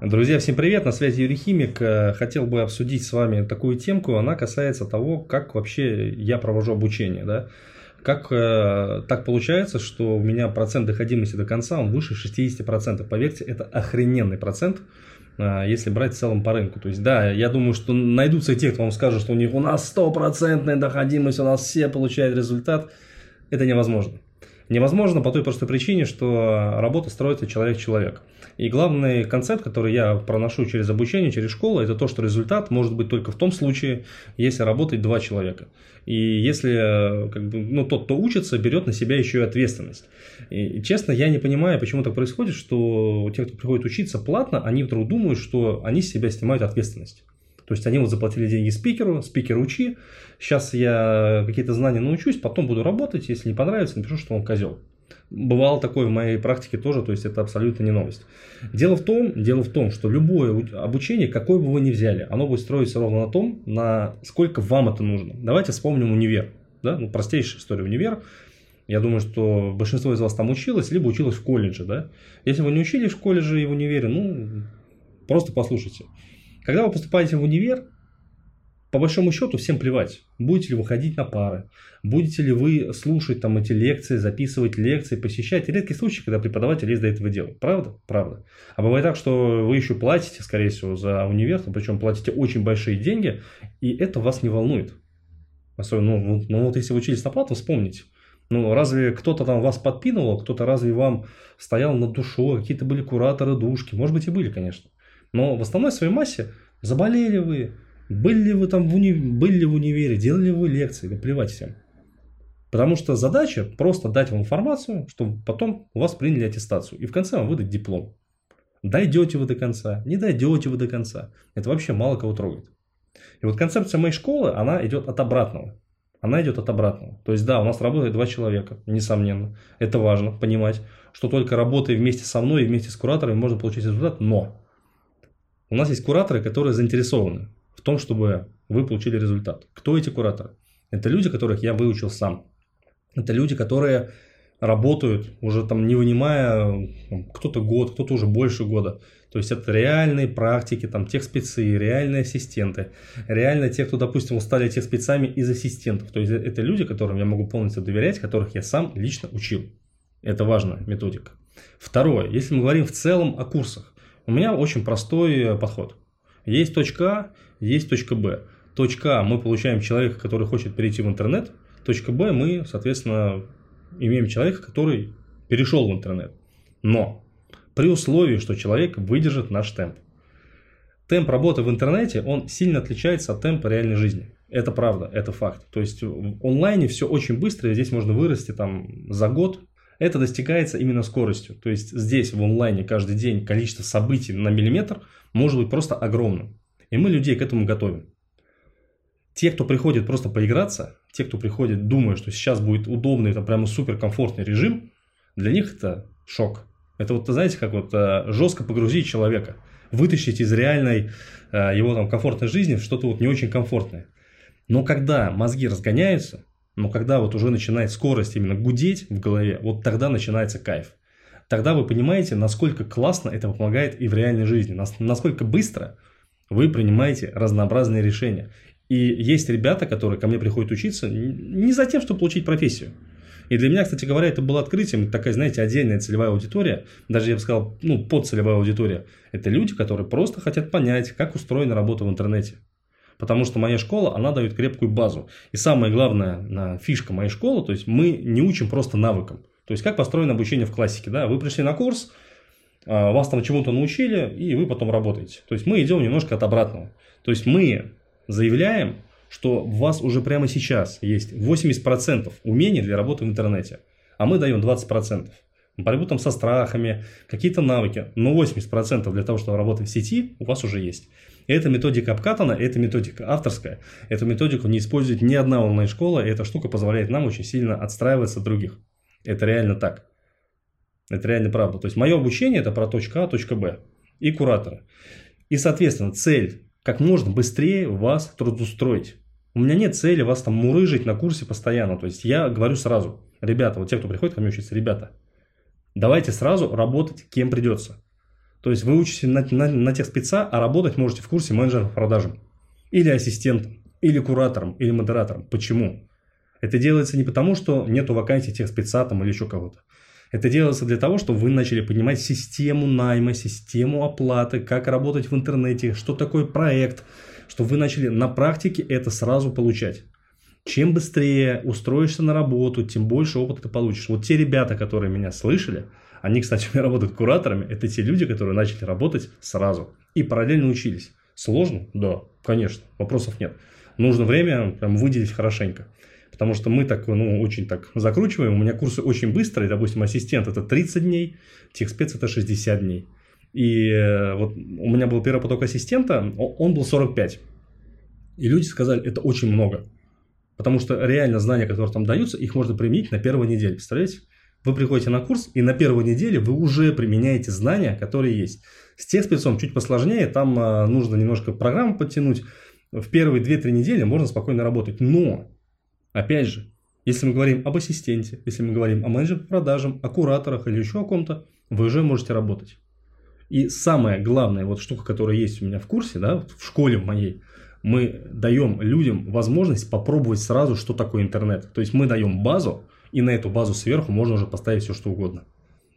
Друзья, всем привет, на связи Юрий Химик. Э, хотел бы обсудить с вами такую темку, она касается того, как вообще я провожу обучение. Да? Как э, так получается, что у меня процент доходимости до конца, он выше 60%. Поверьте, это охрененный процент, э, если брать в целом по рынку. То есть, да, я думаю, что найдутся те, кто вам скажет, что у них у нас стопроцентная доходимость, у нас все получают результат. Это невозможно. Невозможно по той простой причине, что работа строится человек-человек. И главный концепт, который я проношу через обучение, через школу, это то, что результат может быть только в том случае, если работает два человека. И если как бы, ну, тот, кто учится, берет на себя еще и ответственность. И, честно, я не понимаю, почему так происходит, что те, кто приходит учиться платно, они вдруг думают, что они с себя снимают ответственность. То есть они вот заплатили деньги спикеру, спикер учи, сейчас я какие-то знания научусь, потом буду работать, если не понравится, напишу, что он козел. Бывало такое в моей практике тоже, то есть это абсолютно не новость. Дело в том, дело в том, что любое обучение, какое бы вы ни взяли, оно будет строиться ровно на том, на сколько вам это нужно. Давайте вспомним универ. Да? Ну, простейшая история универ. Я думаю, что большинство из вас там училось, либо училось в колледже. Да? Если вы не учились в колледже и в универе, ну, просто послушайте. Когда вы поступаете в универ, по большому счету всем плевать, будете ли вы ходить на пары, будете ли вы слушать там эти лекции, записывать лекции, посещать. Редкий случай, когда преподаватель есть до этого делать. Правда? Правда. А бывает так, что вы еще платите, скорее всего, за универ, причем платите очень большие деньги, и это вас не волнует. Особенно, ну, ну вот если вы учились на плату, вспомните. Ну, разве кто-то там вас подпинывал, кто-то разве вам стоял над душой, какие-то были кураторы душки? Может быть и были, конечно. Но в основной своей массе заболели вы, были ли вы там в, уни... были ли в универе, делали ли вы лекции, да плевать всем. Потому что задача просто дать вам информацию, чтобы потом у вас приняли аттестацию и в конце вам выдать диплом. Дойдете вы до конца, не дойдете вы до конца. Это вообще мало кого трогает. И вот концепция моей школы, она идет от обратного. Она идет от обратного. То есть, да, у нас работает два человека, несомненно. Это важно понимать, что только работая вместе со мной и вместе с кураторами можно получить результат, но у нас есть кураторы, которые заинтересованы в том, чтобы вы получили результат. Кто эти кураторы? Это люди, которых я выучил сам. Это люди, которые работают уже там не вынимая кто-то год, кто-то уже больше года. То есть это реальные практики, там тех спецы, реальные ассистенты, реально те, кто, допустим, стали тех спецами из ассистентов. То есть это люди, которым я могу полностью доверять, которых я сам лично учил. Это важная методика. Второе, если мы говорим в целом о курсах, у меня очень простой подход. Есть точка А, есть точка Б. Точка А мы получаем человека, который хочет перейти в интернет. Точка Б мы, соответственно, имеем человека, который перешел в интернет. Но при условии, что человек выдержит наш темп. Темп работы в интернете, он сильно отличается от темпа реальной жизни. Это правда, это факт. То есть в онлайне все очень быстро, и здесь можно вырасти там за год. Это достигается именно скоростью. То есть здесь в онлайне каждый день количество событий на миллиметр может быть просто огромным. И мы людей к этому готовим. Те, кто приходит просто поиграться, те, кто приходит, думая, что сейчас будет удобный, это прямо суперкомфортный режим, для них это шок. Это вот, знаете, как вот э, жестко погрузить человека, вытащить из реальной э, его там комфортной жизни в что-то вот не очень комфортное. Но когда мозги разгоняются, но когда вот уже начинает скорость именно гудеть в голове, вот тогда начинается кайф. Тогда вы понимаете, насколько классно это помогает и в реальной жизни, насколько быстро вы принимаете разнообразные решения. И есть ребята, которые ко мне приходят учиться не за тем, чтобы получить профессию. И для меня, кстати говоря, это было открытием, такая, знаете, отдельная целевая аудитория, даже я бы сказал, ну, подцелевая аудитория. Это люди, которые просто хотят понять, как устроена работа в интернете. Потому что моя школа, она дает крепкую базу. И самое главное, фишка моей школы, то есть мы не учим просто навыкам. То есть как построено обучение в классике. Да? Вы пришли на курс, а, вас там чему-то научили, и вы потом работаете. То есть мы идем немножко от обратного. То есть мы заявляем, что у вас уже прямо сейчас есть 80% умений для работы в интернете, а мы даем 20%. Борьбу там со страхами, какие-то навыки, но 80% для того, чтобы работать в сети, у вас уже есть. Эта методика обкатана, эта методика авторская. Эту методику не использует ни одна онлайн-школа, и эта штука позволяет нам очень сильно отстраиваться от других. Это реально так. Это реально правда. То есть мое обучение это про точка А, точка Б и кураторы. И, соответственно, цель как можно быстрее вас трудоустроить. У меня нет цели вас там мурыжить на курсе постоянно. То есть я говорю сразу, ребята, вот те, кто приходит ко мне учиться, ребята, давайте сразу работать кем придется. То есть вы учитесь на, на, на тех спеца, а работать можете в курсе менеджера по продажам. Или ассистентом, или куратором, или модератором. Почему? Это делается не потому, что нету вакансий тех спеца там или еще кого-то. Это делается для того, чтобы вы начали понимать систему найма, систему оплаты, как работать в интернете, что такое проект, чтобы вы начали на практике это сразу получать. Чем быстрее устроишься на работу, тем больше опыта ты получишь. Вот те ребята, которые меня слышали, они, кстати, у меня работают кураторами, это те люди, которые начали работать сразу и параллельно учились. Сложно? Да, конечно, вопросов нет. Нужно время прям выделить хорошенько. Потому что мы так, ну, очень так закручиваем. У меня курсы очень быстрые. Допустим, ассистент это 30 дней, техспец это 60 дней. И э, вот у меня был первый поток ассистента, он был 45. И люди сказали, это очень много. Потому что реально знания, которые там даются, их можно применить на первой неделе. Представляете? Вы приходите на курс, и на первой неделе вы уже применяете знания, которые есть. С техспецом чуть посложнее, там а, нужно немножко программу подтянуть. В первые 2-3 недели можно спокойно работать. Но Опять же, если мы говорим об ассистенте, если мы говорим о менеджере по продажам, о кураторах или еще о ком-то, вы уже можете работать. И самая главная вот штука, которая есть у меня в курсе, да, в школе моей, мы даем людям возможность попробовать сразу, что такое интернет. То есть мы даем базу, и на эту базу сверху можно уже поставить все, что угодно.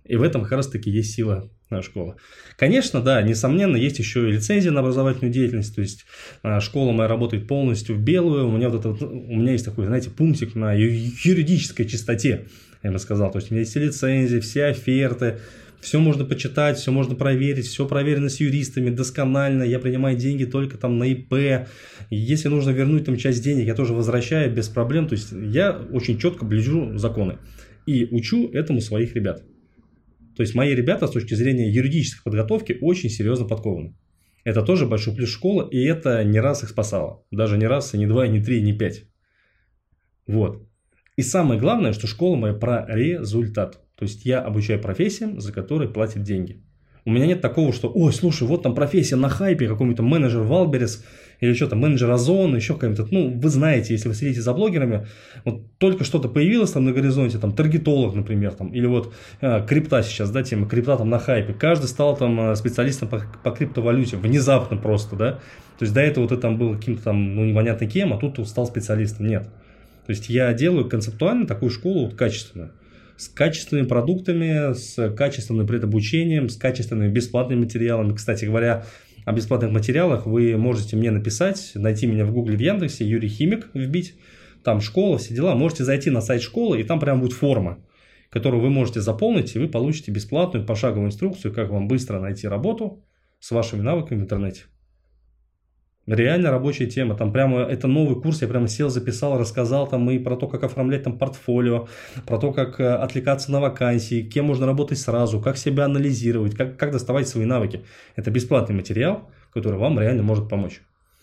И в этом как раз таки есть сила школа. Конечно, да, несомненно, есть еще и лицензия на образовательную деятельность, то есть а, школа моя работает полностью в белую, у меня вот это, у меня есть такой, знаете, пунктик на юридической чистоте, я бы сказал, то есть у меня есть лицензии, все оферты, все можно почитать, все можно проверить, все проверено с юристами досконально, я принимаю деньги только там на ИП, если нужно вернуть там часть денег, я тоже возвращаю без проблем, то есть я очень четко ближу законы и учу этому своих ребят. То есть мои ребята с точки зрения юридической подготовки очень серьезно подкованы. Это тоже большой плюс школы, и это не раз их спасало. Даже не раз, и не два, и не три, и не пять. Вот. И самое главное, что школа моя про результат. То есть я обучаю профессиям, за которые платят деньги. У меня нет такого, что, ой, слушай, вот там профессия на хайпе, какой-нибудь менеджер Wildberries, или что-то, менеджер Озон, еще какой-то, ну, вы знаете, если вы следите за блогерами, вот только что-то появилось там на горизонте, там, таргетолог, например, там, или вот э, крипта сейчас, да, тема, крипта там на хайпе, каждый стал там э, специалистом по, по криптовалюте, внезапно просто, да, то есть до этого ты там был каким-то там, ну, непонятно кем, а тут стал специалистом, нет. То есть я делаю концептуально такую школу вот, качественную с качественными продуктами, с качественным предобучением, с качественными бесплатными материалами. Кстати говоря, о бесплатных материалах вы можете мне написать, найти меня в Гугле, в Яндексе, Юрий Химик вбить, там школа, все дела. Можете зайти на сайт школы, и там прям будет форма, которую вы можете заполнить, и вы получите бесплатную пошаговую инструкцию, как вам быстро найти работу с вашими навыками в интернете. Реально рабочая тема. Там прямо это новый курс, я прямо сел, записал, рассказал там и про то, как оформлять там портфолио, про то, как э, отвлекаться на вакансии, кем можно работать сразу, как себя анализировать, как, как доставать свои навыки. Это бесплатный материал, который вам реально может помочь.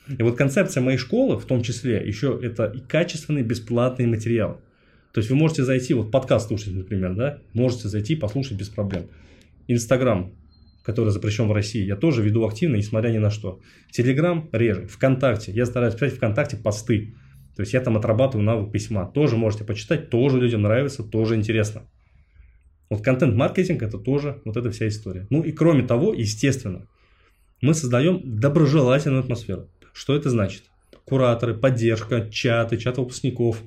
И вот концепция моей школы, в том числе, еще это и качественный бесплатный материал. То есть вы можете зайти, вот подкаст слушать, например, да, можете зайти послушать без проблем. Инстаграм, который запрещен в России, я тоже веду активно, несмотря ни на что. Телеграм реже. Вконтакте. Я стараюсь писать ВКонтакте посты. То есть я там отрабатываю навык письма. Тоже можете почитать, тоже людям нравится, тоже интересно. Вот контент-маркетинг это тоже вот эта вся история. Ну и кроме того, естественно, мы создаем доброжелательную атмосферу. Что это значит? Кураторы, поддержка, чаты, чат выпускников.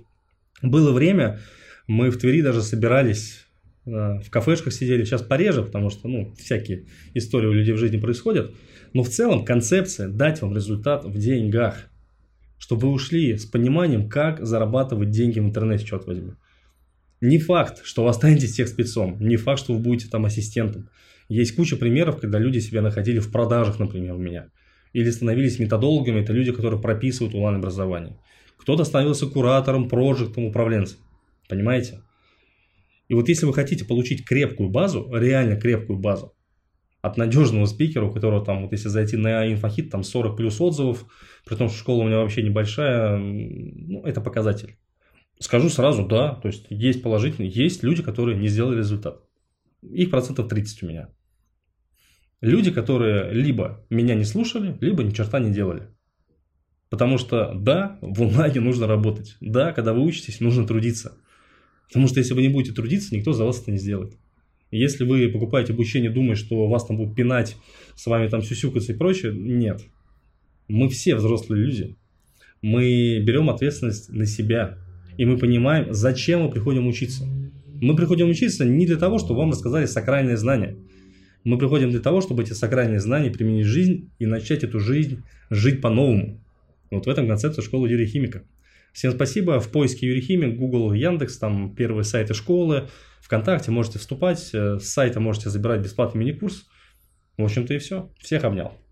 Было время, мы в Твери даже собирались в кафешках сидели, сейчас пореже, потому что, ну, всякие истории у людей в жизни происходят. Но в целом концепция дать вам результат в деньгах, чтобы вы ушли с пониманием, как зарабатывать деньги в интернете, черт возьми. Не факт, что вы останетесь тех спецом, не факт, что вы будете там ассистентом. Есть куча примеров, когда люди себя находили в продажах, например, у меня. Или становились методологами, это люди, которые прописывают онлайн-образование. Кто-то становился куратором, проектом, управленцем. Понимаете? И вот если вы хотите получить крепкую базу, реально крепкую базу, от надежного спикера, у которого там, вот если зайти на инфохит, там 40 плюс отзывов, при том, что школа у меня вообще небольшая, ну, это показатель. Скажу сразу, да, то есть есть положительные, есть люди, которые не сделали результат. Их процентов 30 у меня. Люди, которые либо меня не слушали, либо ни черта не делали. Потому что, да, в онлайне нужно работать. Да, когда вы учитесь, нужно трудиться. Потому что если вы не будете трудиться, никто за вас это не сделает. Если вы покупаете обучение, думая, что вас там будут пинать, с вами там сюсюкаться и прочее, нет. Мы все взрослые люди. Мы берем ответственность на себя. И мы понимаем, зачем мы приходим учиться. Мы приходим учиться не для того, чтобы вам рассказали сакральные знания. Мы приходим для того, чтобы эти сакральные знания применить в жизнь и начать эту жизнь жить по-новому. Вот в этом концепция школы Юрия Химика. Всем спасибо. В поиске Юрий Google, Яндекс, там первые сайты школы, ВКонтакте можете вступать, э, с сайта можете забирать бесплатный мини-курс. В общем-то и все. Всех обнял.